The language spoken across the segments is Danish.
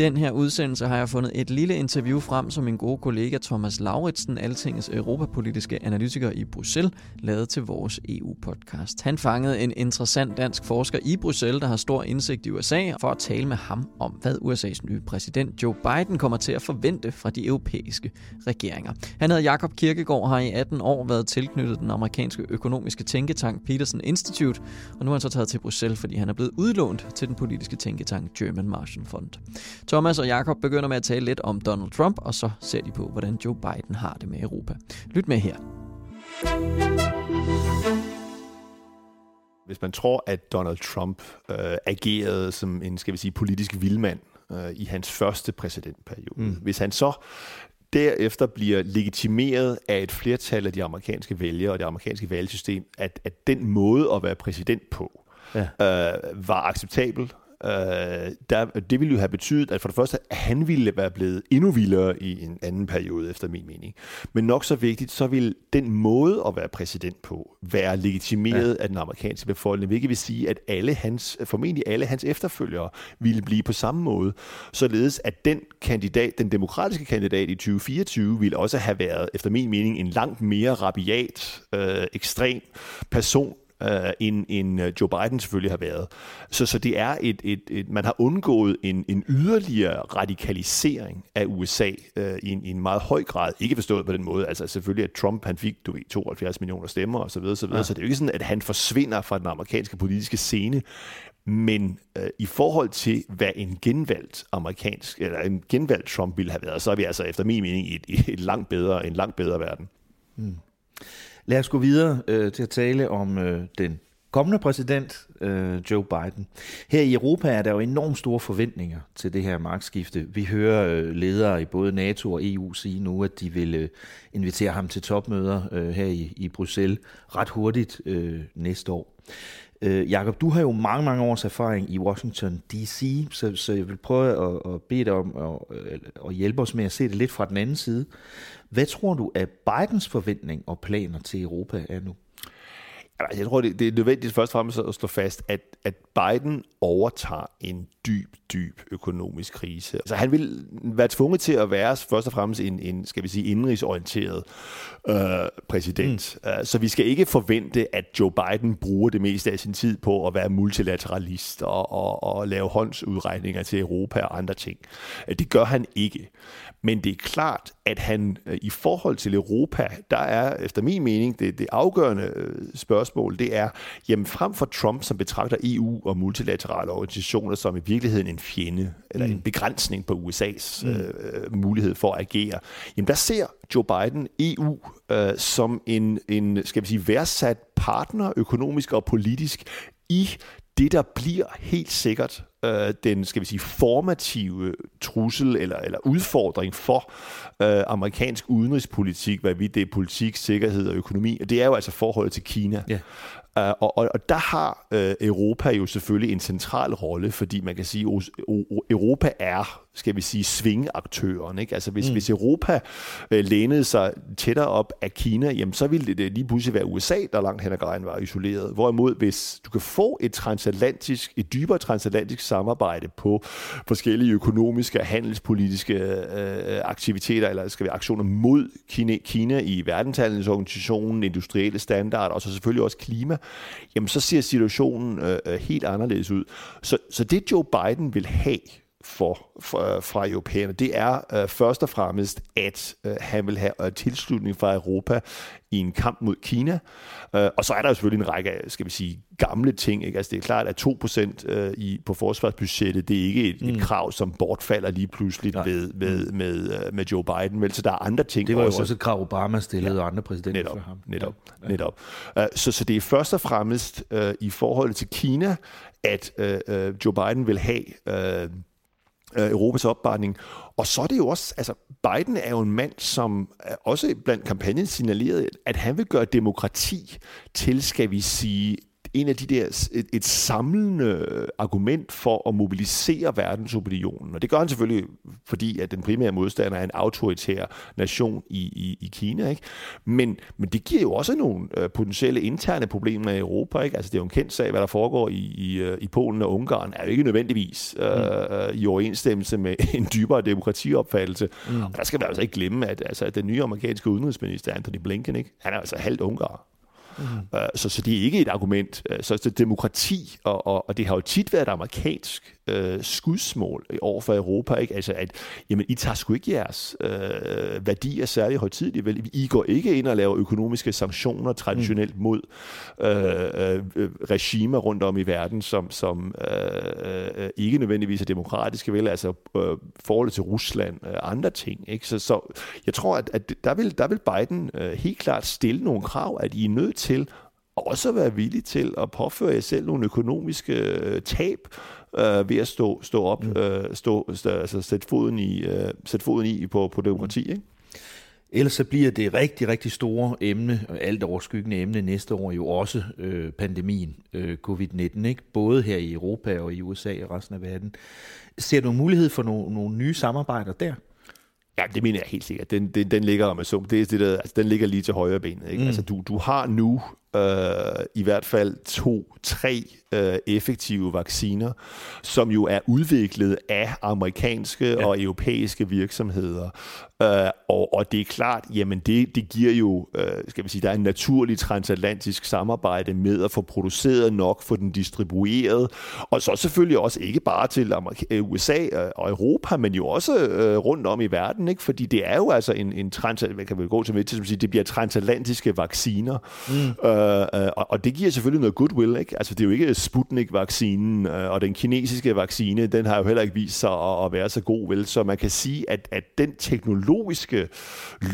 den her udsendelse har jeg fundet et lille interview frem, som min gode kollega Thomas Lauritsen, Altingets europapolitiske analytiker i Bruxelles, lavede til vores EU-podcast. Han fangede en interessant dansk forsker i Bruxelles, der har stor indsigt i USA, for at tale med ham om, hvad USA's nye præsident Joe Biden kommer til at forvente fra de europæiske regeringer. Han hedder Jakob Kirkegaard har i 18 år været tilknyttet den amerikanske økonomiske tænketank Peterson Institute, og nu er han så taget til Bruxelles, fordi han er blevet udlånt til den politiske tænketank German Marshall Fund. Thomas og Jakob begynder med at tale lidt om Donald Trump, og så ser de på, hvordan Joe Biden har det med Europa. Lyt med her. Hvis man tror, at Donald Trump øh, agerede som en, skal vi sige, politisk vildmand øh, i hans første præsidentperiode, mm. hvis han så derefter bliver legitimeret af et flertal af de amerikanske vælgere og det amerikanske valgsystem, at, at den måde at være præsident på ja. øh, var acceptabel, Øh, der, det ville jo have betydet, at for det første, at han ville være blevet endnu vildere i en anden periode, efter min mening. Men nok så vigtigt, så vil den måde at være præsident på være legitimeret ja. af den amerikanske befolkning, hvilket vil sige, at alle hans, formentlig alle hans efterfølgere ville blive på samme måde, således at den kandidat, den demokratiske kandidat i 2024, ville også have været, efter min mening, en langt mere rabiat, øh, ekstrem person, øh, end, end øh, Joe Biden selvfølgelig har været. Så, så det er et, et, et, man har undgået en, en yderligere radikalisering af USA øh, i, en, i en meget høj grad. Ikke forstået på den måde, altså selvfølgelig, at Trump han fik du ved, 72 millioner stemmer osv., så, videre, så, videre. Ja. så det er jo ikke sådan, at han forsvinder fra den amerikanske politiske scene, men øh, i forhold til, hvad en genvalgt amerikansk, eller en genvalgt Trump ville have været, så er vi altså efter min mening i et, et langt bedre, en langt bedre verden. Mm. Lad os gå videre øh, til at tale om øh, den kommende præsident, øh, Joe Biden. Her i Europa er der jo enormt store forventninger til det her magtskifte. Vi hører øh, ledere i både NATO og EU sige nu, at de vil øh, invitere ham til topmøder øh, her i, i Bruxelles ret hurtigt øh, næste år. Øh, Jakob, du har jo mange, mange års erfaring i Washington D.C., så, så jeg vil prøve at, at bede dig om at, øh, at hjælpe os med at se det lidt fra den anden side. Hvad tror du, at Bidens forventning og planer til Europa er nu? Altså, jeg tror, det, det er nødvendigt først og fremmest at slå fast, at, at Biden overtager en dyb, dyb økonomisk krise. Altså, han vil være tvunget til at være først og fremmest en, en skal vi sige, indrigsorienteret øh, præsident. Mm. Uh, så vi skal ikke forvente, at Joe Biden bruger det meste af sin tid på at være multilateralist og, og, og lave håndsudregninger til Europa og andre ting. Det gør han ikke. Men det er klart, at han øh, i forhold til Europa, der er efter min mening det, det afgørende øh, spørgsmål, det er, jamen frem for Trump, som betragter EU og multilaterale organisationer som i virkeligheden en fjende, eller mm. en begrænsning på USA's mm. øh, mulighed for at agere, jamen der ser Joe Biden EU øh, som en, en, skal vi sige, værdsat partner økonomisk og politisk i det, der bliver helt sikkert øh, den, skal vi sige, formative trussel eller, eller udfordring for øh, amerikansk udenrigspolitik, hvad vi det er politik, sikkerhed og økonomi, det er jo altså forholdet til Kina. Yeah. Øh, og, og, og der har øh, Europa jo selvfølgelig en central rolle, fordi man kan sige, at Europa er skal vi sige, svingaktøren. Ikke? Altså hvis, mm. hvis Europa øh, lænede sig tættere op af Kina, jamen så ville det lige pludselig være USA, der langt hen ad vejen var isoleret. Hvorimod hvis du kan få et transatlantisk, et dybere transatlantisk samarbejde på forskellige økonomiske og handelspolitiske øh, aktiviteter, eller skal vi aktioner mod Kina, Kina i verdenshandelsorganisationen, industrielle standarder, og så selvfølgelig også klima, jamen så ser situationen øh, øh helt anderledes ud. Så, så det Joe Biden vil have, for, for, fra europæerne, det er uh, først og fremmest, at uh, han vil have uh, tilslutning fra Europa i en kamp mod Kina. Uh, og så er der jo selvfølgelig en række, skal vi sige, gamle ting. Ikke? Altså det er klart, at 2% uh, i, på forsvarsbudgettet, det er ikke et, mm. et krav, som bortfalder lige pludselig Nej. med, med, mm. med, uh, med Joe Biden. Vel, så der er andre ting Det var også. jo også et krav, Obama stillede ja, og andre præsidenter netop, for ham. Netop, ja. netop. Uh, så, så det er først og fremmest uh, i forhold til Kina, at uh, uh, Joe Biden vil have... Øh, Europas opbakning. Og så er det jo også, altså Biden er jo en mand, som også blandt kampagnen signalerede, at han vil gøre demokrati til, skal vi sige, en af de der, et, et samlende argument for at mobilisere verdensopinionen. Og det gør han selvfølgelig, fordi at den primære modstander er en autoritær nation i, i, i Kina. Ikke? Men, men det giver jo også nogle uh, potentielle interne problemer i Europa. Ikke? Altså det er jo en kendt sag, hvad der foregår i, i, uh, i Polen og Ungarn, er jo ikke nødvendigvis uh, mm. i overensstemmelse med en dybere demokratiopfattelse. Mm. Og der skal vi altså ikke glemme, at, altså, at den nye amerikanske udenrigsminister, Anthony Blinken, ikke? han er altså halvt ungar. Mm. så, så det er ikke et argument. Øh, så, så det demokrati, og, og, og det har jo tit været et amerikansk øh, skudsmål over for Europa, ikke? Altså, at jamen, I tager sgu ikke jeres øh, værdier særlig højtidligt, vel? I går ikke ind og laver økonomiske sanktioner traditionelt mm. mod øh, øh, regimer rundt om i verden, som, som øh, øh, ikke nødvendigvis er demokratiske, vel? Altså øh, forholdet til Rusland, øh, andre ting, ikke? Så, så jeg tror, at, at der, vil, der vil Biden øh, helt klart stille nogle krav, at I er nødt til også være villige til at påføre jer selv nogle økonomiske øh, tab, øh, ved at stå, stå op, mm. øh, stå, stå, altså sætte foden i, øh, sætte foden i på, på demokrati. Mm. Ikke? Ellers så bliver det rigtig, rigtig store emne, alt overskyggende emne næste år jo også øh, pandemien, øh, covid-19, ikke? både her i Europa og i USA og resten af verden. Ser du mulighed for nogle, nogle nye samarbejder der? Ja, det mener jeg helt sikkert. Den, den, den ligger med sum. Det er det der, altså, den ligger lige til højre benet. Ikke? Mm. Altså, du, du har nu øh, i hvert fald to, tre øh, effektive vacciner, som jo er udviklet af amerikanske ja. og europæiske virksomheder. Øh, og, og det er klart, jamen det, det giver jo, øh, skal vi sige, der er en naturlig transatlantisk samarbejde med at få produceret nok, få den distribueret, og så selvfølgelig også ikke bare til Amerika, USA og Europa, men jo også øh, rundt om i verden, ikke? fordi det er jo altså en, en trans, man kan vel gå til med til, som sige, det bliver transatlantiske vacciner, mm. øh, Øh, øh, og, og det giver selvfølgelig noget goodwill, ikke? altså det er jo ikke Sputnik-vaccinen, øh, og den kinesiske vaccine, den har jo heller ikke vist sig at, at være så god, vel, så man kan sige, at, at den teknologiske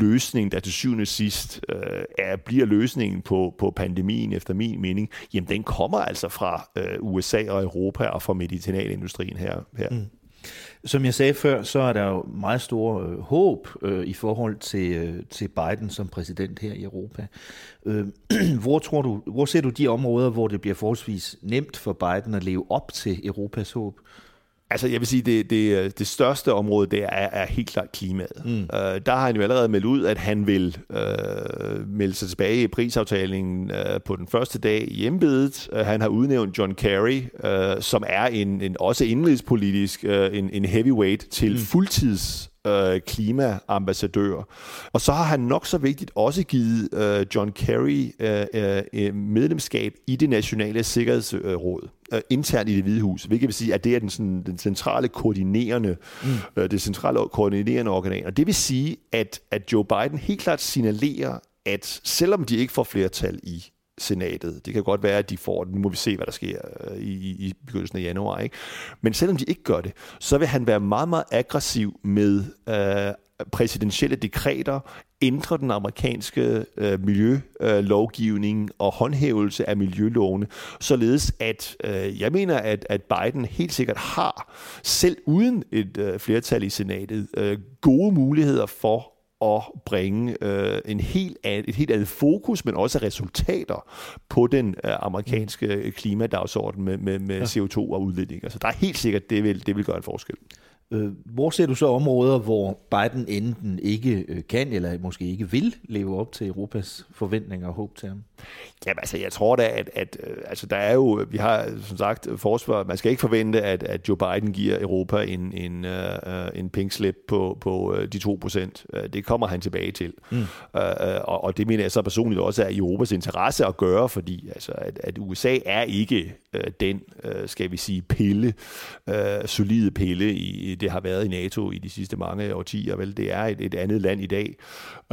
løsning, der til syvende sidst øh, er, bliver løsningen på, på pandemien, efter min mening, jamen den kommer altså fra øh, USA og Europa og fra medicinalindustrien her. her. Mm. Som jeg sagde før, så er der jo meget store øh, håb øh, i forhold til, øh, til Biden som præsident her i Europa. Øh, hvor, tror du, hvor ser du de områder, hvor det bliver forholdsvis nemt for Biden at leve op til Europas håb? Altså, jeg vil sige, det, det, det største område der er, er helt klart klimaet. Mm. Uh, der har han jo allerede meldt ud, at han vil uh, melde sig tilbage i prisaftalingen uh, på den første dag i embedet. Uh, han har udnævnt John Kerry, uh, som er en, en også indrigspolitisk uh, en, en heavyweight til mm. fuldtids øh, klimaambassadør. Og så har han nok så vigtigt også givet øh, John Kerry øh, øh, medlemskab i det nationale sikkerhedsråd øh, internt i det hvide hus, hvilket vil sige, at det er den, sådan, den centrale koordinerende, mm. øh, det centrale koordinerende organ. Og det vil sige, at, at Joe Biden helt klart signalerer, at selvom de ikke får flertal i senatet. Det kan godt være, at de får det. Nu må vi se, hvad der sker øh, i, i begyndelsen af januar. Ikke? Men selvom de ikke gør det, så vil han være meget, meget aggressiv med øh, præsidentielle dekreter, ændre den amerikanske øh, miljølovgivning øh, og håndhævelse af miljølovene, således at øh, jeg mener, at, at Biden helt sikkert har, selv uden et øh, flertal i senatet, øh, gode muligheder for at bringe øh, en helt ad, et helt andet fokus, men også resultater på den øh, amerikanske klimadagsorden med, med, med ja. CO2 og udledning. Altså, der er helt sikkert, det vil, det vil gøre en forskel. Øh, hvor ser du så områder, hvor Biden enten ikke øh, kan, eller måske ikke vil leve op til Europas forventninger og håb til ham? Jamen altså, jeg tror da, at, at øh, altså, der er jo, vi har som sagt forsvar, man skal ikke forvente, at, at Joe Biden giver Europa en, en, uh, en pink slip på, på de 2 procent. Det kommer han tilbage til. Mm. Uh, og, og det mener jeg så personligt også er i Europas interesse at gøre, fordi altså, at, at USA er ikke øh, den, øh, skal vi sige, pille, øh, solide pille, i, det har været i NATO i de sidste mange årtier. Vel, det er et, et andet land i dag.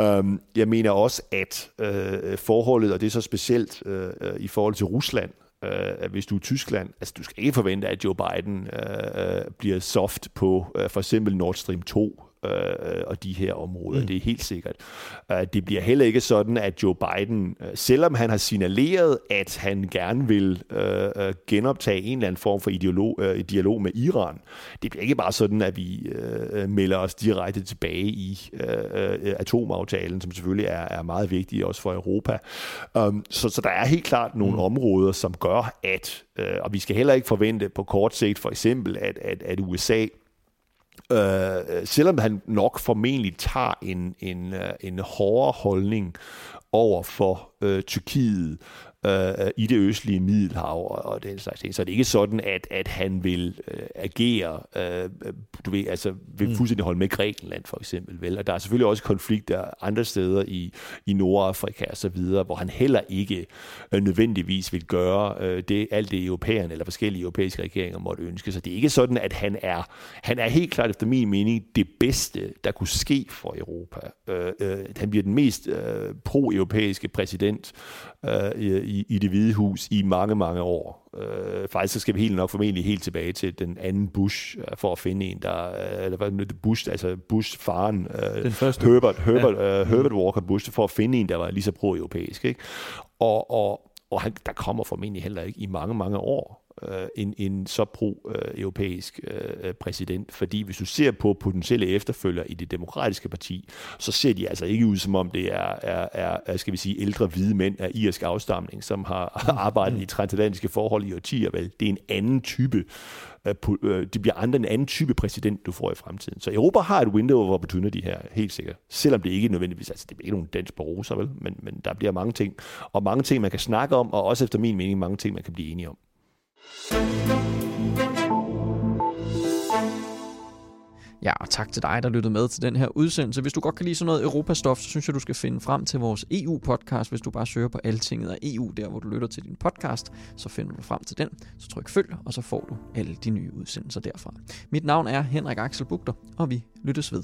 Um, jeg mener også, at øh, forholdet, og det er så specielt øh, i forhold til Rusland, øh, hvis du er Tyskland, altså du skal ikke forvente, at Joe Biden øh, øh bliver soft på øh, for eksempel Nord Stream 2 øh, og de her områder. Mm. Det er helt sikkert. Uh, det bliver heller ikke sådan, at Joe Biden, uh, selvom han har signaleret, at han gerne vil uh, genoptage en eller anden form for ideolog, uh, dialog med Iran, det bliver ikke bare sådan, at vi uh, melder os direkte tilbage i uh, atomaftalen, som selvfølgelig er, er meget vigtig også for Europa. Um, så, så der er helt klart nogle mm. områder, som gør, at, uh, og vi skal heller ikke forvente på kort sigt for eksempel, at, at, at USA Øh, øh, selvom han nok formentlig tager en, en, øh, en hårdere holdning over for øh, Tyrkiet øh, i det østlige Middelhav og, og den slags ting. Så det er ikke sådan, at, at han vil øh, agere, øh, du ved, altså vil mm. fuldstændig holde med Grækenland for eksempel. Vel? Og der er selvfølgelig også konflikter andre steder i, i Nordafrika og så videre, hvor han heller ikke øh, nødvendigvis vil gøre øh, det, alt det europæerne eller forskellige europæiske regeringer måtte ønske. Så det er ikke sådan, at han er, han er helt klart efter min mening det bedste, der kunne ske for Europa. Øh, øh, han bliver den mest øh, pro-europæiske præsident øh, i, i det hvide hus i mange, mange år. Øh, faktisk så skal vi helt nok formentlig helt tilbage til den anden Bush, øh, for at finde en, der... Øh, eller hvad Bush, altså Bush-faren. Øh, den første. Herbert, Herbert, ja. øh, Herbert Walker Bush, for at finde en, der var lige så pro-europæisk. Ikke? Og, og, og han, der kommer formentlig heller ikke i mange, mange år øh, en, en så pro-europæisk øh, øh, præsident. Fordi hvis du ser på potentielle efterfølgere i det demokratiske parti, så ser de altså ikke ud som om det er, er, er skal vi sige, ældre hvide mænd af irsk afstamning, som har arbejdet i transatlantiske forhold i årtier. Vel? Det er en anden type øh, øh, det bliver andre en anden type præsident, du får i fremtiden. Så Europa har et window of opportunity her, helt sikkert. Selvom det ikke nødvendigvis, altså det bliver ikke nogen dans på roser, vel? Men, men der bliver mange ting, og mange ting, man kan snakke om, og også efter min mening, mange ting, man kan blive enige om. Ja, og tak til dig, der lyttede med til den her udsendelse. Hvis du godt kan lide sådan noget Europastof, så synes jeg, du skal finde frem til vores EU-podcast. Hvis du bare søger på Altinget og EU, der hvor du lytter til din podcast, så finder du frem til den. Så tryk følg, og så får du alle de nye udsendelser derfra. Mit navn er Henrik Axel Bugter, og vi lyttes ved